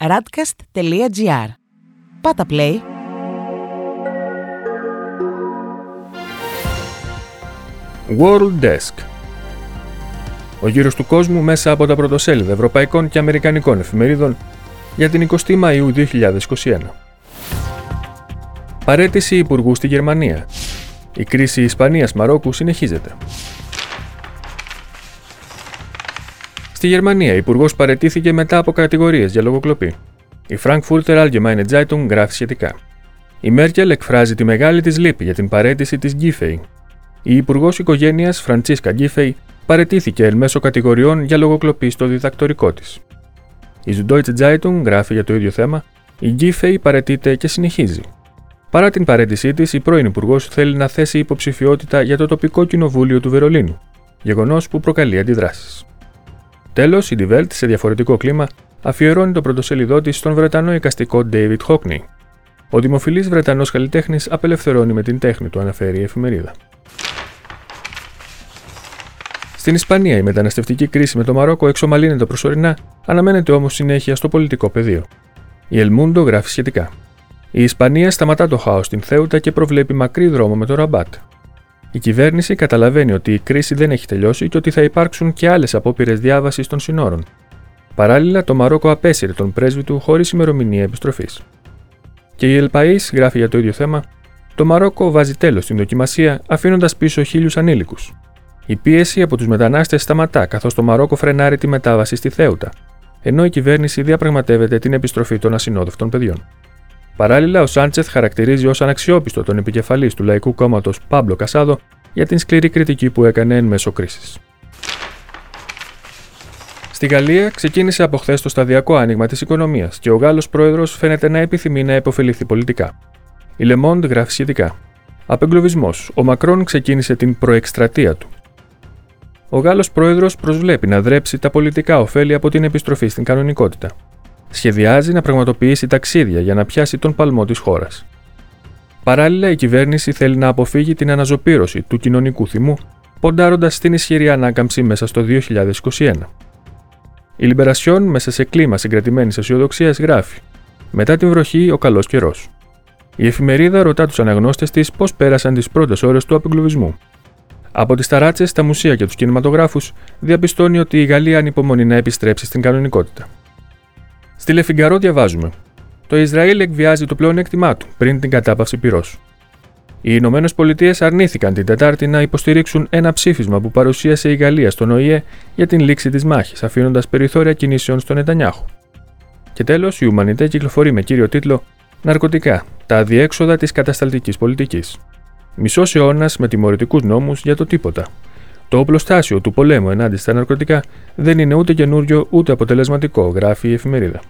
radcast.gr. Πάτα play. World Desk Ο γύρος του κόσμου μέσα από τα πρωτοσέλιδα ευρωπαϊκών και αμερικανικών εφημερίδων για την 20η Μαΐου 2021. Παρέτηση Υπουργού στη Γερμανία. Η κρίση Ισπανίας-Μαρόκου συνεχίζεται. Στη Γερμανία, υπουργός παρετήθηκε μετά από κατηγορίες για λογοκλοπή. Η Frankfurter Allgemeine Zeitung γράφει σχετικά. Η Μέρκελ εκφράζει τη μεγάλη της λύπη για την παρέτηση της Γκίφεϊ. Η υπουργός οικογένειας Φραντσίσκα Γκίφεϊ παρετήθηκε εν μέσω κατηγοριών για λογοκλοπή στο διδακτορικό της. Η Süddeutsche Zeitung γράφει για το ίδιο θέμα. Η Γκίφεϊ παρετείται και συνεχίζει. Παρά την παρέτησή της, η πρώην Υπουργός θέλει να θέσει υποψηφιότητα για το τοπικό κοινοβούλιο του Βερολίνου, γεγονός που προκαλεί αντιδράσεις. Τέλος, η Die Welt, σε διαφορετικό κλίμα, αφιερώνει το πρωτοσέλιδό της στον Βρετανό εικαστικό David Hockney. Ο δημοφιλής Βρετανός καλλιτέχνης απελευθερώνει με την τέχνη του, αναφέρει η εφημερίδα. Στην Ισπανία, η μεταναστευτική κρίση με το Μαρόκο εξομαλύνεται προσωρινά, αναμένεται όμως συνέχεια στο πολιτικό πεδίο. Η Ελμούντο γράφει σχετικά. Η Ισπανία σταματά το χάος στην Θέουτα και προβλέπει μακρύ δρόμο με το Ραμπάτ. Η κυβέρνηση καταλαβαίνει ότι η κρίση δεν έχει τελειώσει και ότι θα υπάρξουν και άλλες απόπειρες διάβασης των συνόρων. Παράλληλα, το Μαρόκο απέσυρε τον πρέσβη του χωρίς ημερομηνία επιστροφής. Και η Ελπαή γράφει για το ίδιο θέμα: Το Μαρόκο βάζει τέλος στην δοκιμασία, αφήνοντας πίσω χίλιους ανήλικους. Η πίεση από τους μετανάστες σταματά, καθώς το Μαρόκο φρενάρει τη μετάβαση στη Θέουτα, ενώ η κυβέρνηση διαπραγματεύεται την επιστροφή των ασυνόδευτων παιδιών. Παράλληλα, ο Σάντσεθ χαρακτηρίζει ως αναξιόπιστο τον επικεφαλής του Λαϊκού Κόμματος Πάμπλο Κασάδο για την σκληρή κριτική που έκανε εν μέσω κρίσης. Στη Γαλλία ξεκίνησε από χθες το σταδιακό άνοιγμα της οικονομίας και ο Γάλλος πρόεδρος φαίνεται να επιθυμεί να υποφεληθεί πολιτικά. Η Le Monde γράφει σχετικά. Απεγκλωβισμός. Ο Μακρόν ξεκίνησε την προεκστρατεία του. Ο Γάλλος πρόεδρος προσβλέπει να δρέψει τα πολιτικά ωφέλη από την επιστροφή στην κανονικότητα σχεδιάζει να πραγματοποιήσει ταξίδια για να πιάσει τον παλμό της χώρας. Παράλληλα, η κυβέρνηση θέλει να αποφύγει την αναζωπήρωση του κοινωνικού θυμού, ποντάροντας στην ισχυρή ανάκαμψη μέσα στο 2021. Η Λιμπερασιόν, μέσα σε κλίμα συγκρατημένης αισιοδοξίας, γράφει: Μετά την βροχή, ο καλός καιρός. Η εφημερίδα ρωτά τους αναγνώστες της πώς πέρασαν τις πρώτες ώρες του απεγκλωβισμού. Από τις ταράτσες, τα μουσεία και τους κινηματογράφους, διαπιστώνει ότι η Γαλλία ανυπομονεί να επιστρέψει στην κανονικότητα. Στη Λεφιγκαρό διαβάζουμε. Το Ισραήλ εκβιάζει το πλεονέκτημά του πριν την κατάπαυση πυρός. Οι Ηνωμένες Πολιτείες αρνήθηκαν την Τετάρτη να υποστηρίξουν ένα ψήφισμα που παρουσίασε η Γαλλία στον ΟΗΕ για την λήξη της μάχης, αφήνοντας περιθώρια κινήσεων στον Νετανιάχου. Και τέλος, η Ουμανιτέ κυκλοφορεί με κύριο τίτλο Ναρκωτικά, τα αδιέξοδα της κατασταλτικής πολιτικής. Μισός αιώνας με τιμωρητικούς νόμους για το τίποτα, το οπλοστάσιο του πολέμου ενάντια στα ναρκωτικά δεν είναι ούτε καινούριο ούτε αποτελεσματικό, γράφει η εφημερίδα.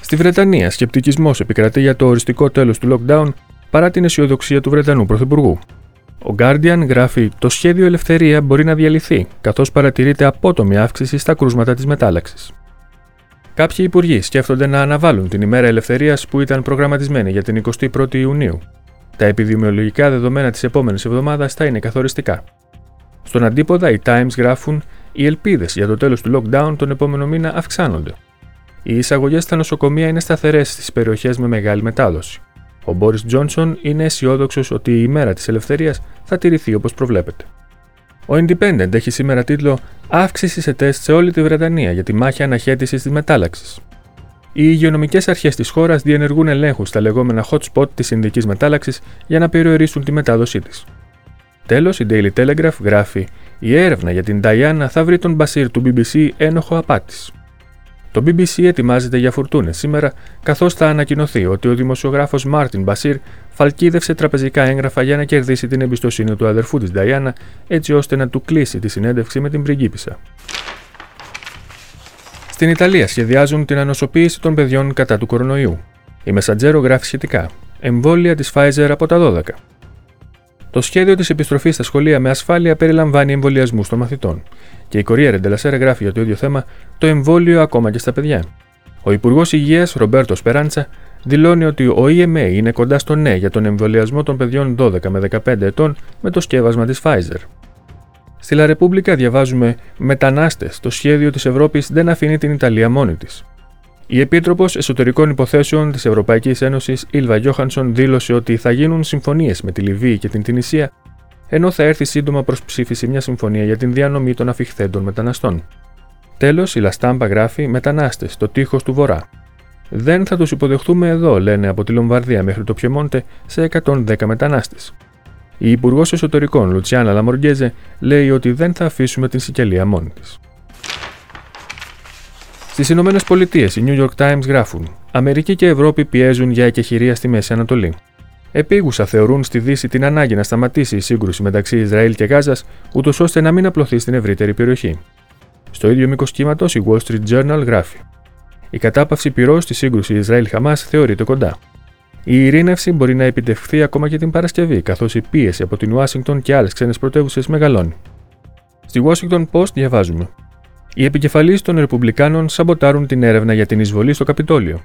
Στη Βρετανία, σκεπτικισμός επικρατεί για το οριστικό τέλος του lockdown παρά την αισιοδοξία του Βρετανού Πρωθυπουργού. Ο Guardian γράφει: Το σχέδιο ελευθερία μπορεί να διαλυθεί, καθώς παρατηρείται απότομη αύξηση στα κρούσματα της μετάλλαξης. Κάποιοι υπουργοί σκέφτονται να αναβάλουν την ημέρα ελευθερίας που ήταν προγραμματισμένη για την 21η Ιουνίου, τα επιδημιολογικά δεδομένα της επόμενης εβδομάδας θα είναι καθοριστικά. Στον αντίποδα, οι Times γράφουν: Οι ελπίδες για το τέλος του lockdown τον επόμενο μήνα αυξάνονται. Οι εισαγωγές στα νοσοκομεία είναι σταθερές στις περιοχές με μεγάλη μετάδοση. Ο Μπόρις Τζόνσον είναι αισιόδοξος ότι η ημέρα της ελευθερίας θα τηρηθεί όπως προβλέπεται. Ο Independent έχει σήμερα τίτλο Αύξηση σε τεστ σε όλη τη Βρετανία για τη μάχη αναχέτησης της μετάλλαξης. Οι υγειονομικές αρχές της χώρας διενεργούν ελέγχους στα λεγόμενα hot spot της Ινδικής μετάλλαξης για να περιορίσουν τη μετάδοσή της. Τέλος, η Daily Telegraph γράφει: Η έρευνα για την Diana θα βρει τον Μπασίρ του BBC ένοχο απάτης. Το BBC ετοιμάζεται για φουρτούνες σήμερα, καθώς θα ανακοινωθεί ότι ο δημοσιογράφος Μάρτιν Μπασίρ φαλκίδευσε τραπεζικά έγγραφα για να κερδίσει την εμπιστοσύνη του αδερφού της Diana, έτσι ώστε να του κλείσει τη συνέντευξη με την πριγκίπισσα. Στην Ιταλία σχεδιάζουν την ανοσοποίηση των παιδιών κατά του κορονοϊού. Η Μεσαντζέρο γράφει σχετικά. Εμβόλια της Pfizer από τα 12. Το σχέδιο της επιστροφής στα σχολεία με ασφάλεια περιλαμβάνει εμβολιασμούς των μαθητών. Και η Κορία Ρεντελασέρα γράφει για το ίδιο θέμα το εμβόλιο ακόμα και στα παιδιά. Ο Υπουργός Υγείας Ρομπέρτος Σπεράντσα δηλώνει ότι ο EMA είναι κοντά στο ναι για τον εμβολιασμό των παιδιών 12 με 15 ετών με το σκεύασμα της Pfizer. Στη Λα Ρεπούμπλικα διαβάζουμε Μετανάστες. Το σχέδιο της Ευρώπης δεν αφήνει την Ιταλία μόνη της. Η Επίτροπος Εσωτερικών Υποθέσεων της Ευρωπαϊκής Ένωσης, Ήλβα Γιώχανσον, δήλωσε ότι θα γίνουν συμφωνίες με τη Λιβύη και την Τινησία, ενώ θα έρθει σύντομα προς ψήφιση μια συμφωνία για την διανομή των αφιχθέντων μεταναστών. Τέλος, η Λαστάμπα γράφει Μετανάστες, το τείχος του Βορρά. Δεν θα τους υποδεχτούμε εδώ, λένε από τη Λομβαρδία μέχρι το Πιεμόντε, σε 110 μετανάστες. Η Υπουργός Εσωτερικών, Λουτσιάνα Λαμοργκέζε, λέει ότι δεν θα αφήσουμε την Σικελία μόνη της. Στις Ηνωμένες Πολιτείες, οι New York Times γράφουν: Αμερική και Ευρώπη πιέζουν για εκεχηρία στη Μέση Ανατολή. Επίγουσα θεωρούν στη Δύση την ανάγκη να σταματήσει η σύγκρουση μεταξύ Ισραήλ και Γάζας, ούτως ώστε να μην απλωθεί στην ευρύτερη περιοχή. Στο ίδιο μήκος κύματος, η Wall Street Journal γράφει: Η κατάπαυση πυρός στη σύγκρουση Ισραήλ-Χαμάς θεωρείται κοντά. Η ειρήνευση μπορεί να επιτευχθεί ακόμα και την Παρασκευή, καθώς η πίεση από την Ουάσιγκτον και άλλες ξένες πρωτεύουσες μεγαλώνει. Στη Washington Post διαβάζουμε: Οι επικεφαλείς των Ρεπουμπλικάνων σαμποτάρουν την έρευνα για την εισβολή στο Καπιτόλιο.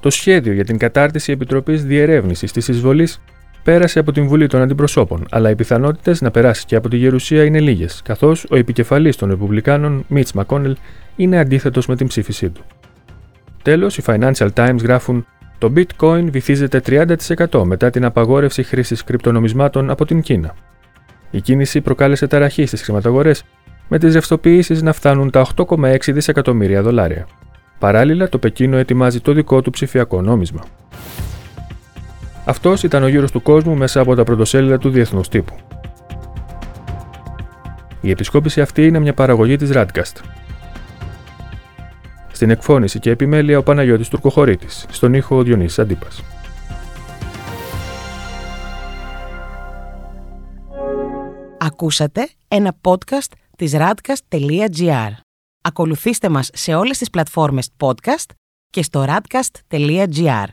Το σχέδιο για την κατάρτιση Επιτροπής Διερεύνησης της Εισβολής πέρασε από την Βουλή των Αντιπροσώπων, αλλά οι πιθανότητες να περάσει και από τη Γερουσία είναι λίγες, καθώς ο επικεφαλής των Ρεπουμπλικάνων, Μίτ Μακόνελ, είναι αντίθετος με την ψήφισή του. Τέλος, οι Financial Times γράφουν το bitcoin βυθίζεται 30% μετά την απαγόρευση χρήσης κρυπτονομισμάτων από την Κίνα. Η κίνηση προκάλεσε ταραχή στις χρηματαγορές, με τις ρευστοποιήσει να φτάνουν τα 8,6 δισεκατομμύρια δολάρια. Παράλληλα, το Πεκίνο ετοιμάζει το δικό του ψηφιακό νόμισμα. Αυτός ήταν ο γύρος του κόσμου μέσα από τα πρωτοσέλιδα του διεθνούς τύπου. Η επισκόπηση αυτή είναι μια παραγωγή της Radcast. Στην εκφώνηση και επιμέλεια ο Παναγιώτης Τουρκοχωρήτης, στον ήχο ο Διονύσης Αντίπας. Ακούσατε ένα podcast της radcast.gr. Ακολουθήστε μας σε όλες τις πλατφόρμες podcast και στο radcast.gr.